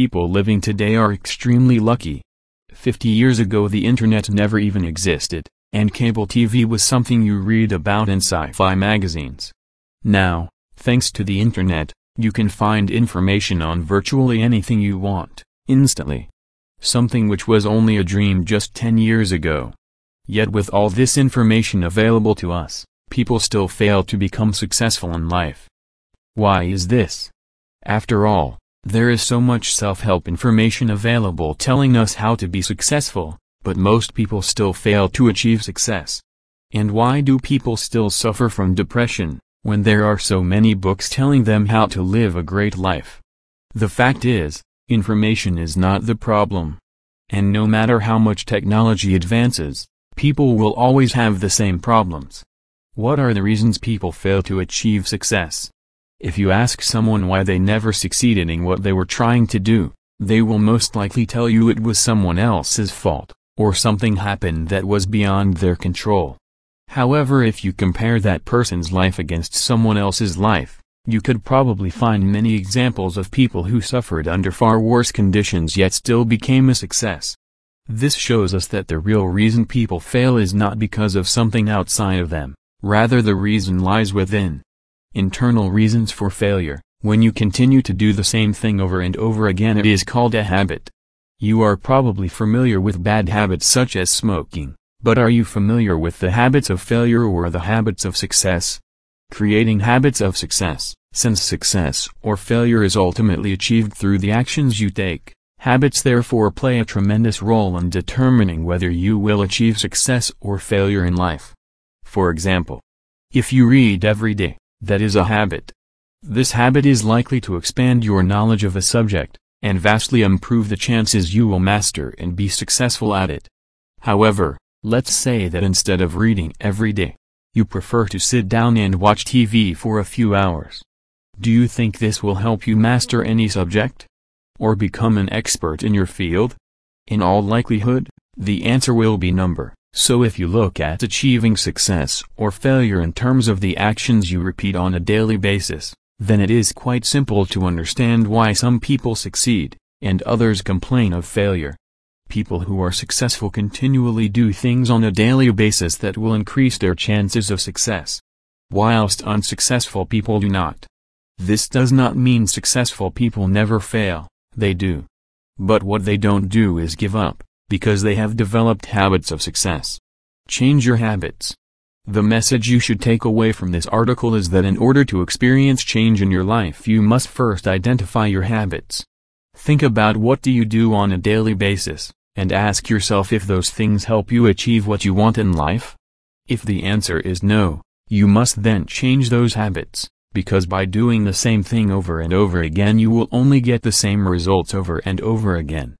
people living today are extremely lucky. 50 years ago the internet never even existed, and cable TV was something you read about in sci-fi magazines. Now, thanks to the internet, you can find information on virtually anything you want, instantly. Something which was only a dream just 10 years ago. Yet with all this information available to us, people still fail to become successful in life. Why is this? After all, there is so much self-help information available telling us how to be successful, but most people still fail to achieve success. And why do people still suffer from depression, when there are so many books telling them how to live a great life? The fact is, information is not the problem. And no matter how much technology advances, people will always have the same problems. What are the reasons people fail to achieve success? If you ask someone why they never succeeded in what they were trying to do, they will most likely tell you it was someone else's fault, or something happened that was beyond their control. However if you compare that person's life against someone else's life, you could probably find many examples of people who suffered under far worse conditions yet still became a success. This shows us that the real reason people fail is not because of something outside of them, rather the reason lies within. Internal reasons for failure. When you continue to do the same thing over and over again it is called a habit. You are probably familiar with bad habits such as smoking, but are you familiar with the habits of failure or the habits of success? Creating habits of success, since success or failure is ultimately achieved through the actions you take, habits therefore play a tremendous role in determining whether you will achieve success or failure in life. For example, if you read every day, that is a habit. This habit is likely to expand your knowledge of a subject, and vastly improve the chances you will master and be successful at it. However, let's say that instead of reading every day, you prefer to sit down and watch TV for a few hours. Do you think this will help you master any subject? Or become an expert in your field? In all likelihood, the answer will be number. So if you look at achieving success or failure in terms of the actions you repeat on a daily basis, then it is quite simple to understand why some people succeed, and others complain of failure. People who are successful continually do things on a daily basis that will increase their chances of success. Whilst unsuccessful people do not. This does not mean successful people never fail, they do. But what they don't do is give up because they have developed habits of success. Change your habits. The message you should take away from this article is that in order to experience change in your life you must first identify your habits. Think about what do you do on a daily basis, and ask yourself if those things help you achieve what you want in life? If the answer is no, you must then change those habits, because by doing the same thing over and over again you will only get the same results over and over again.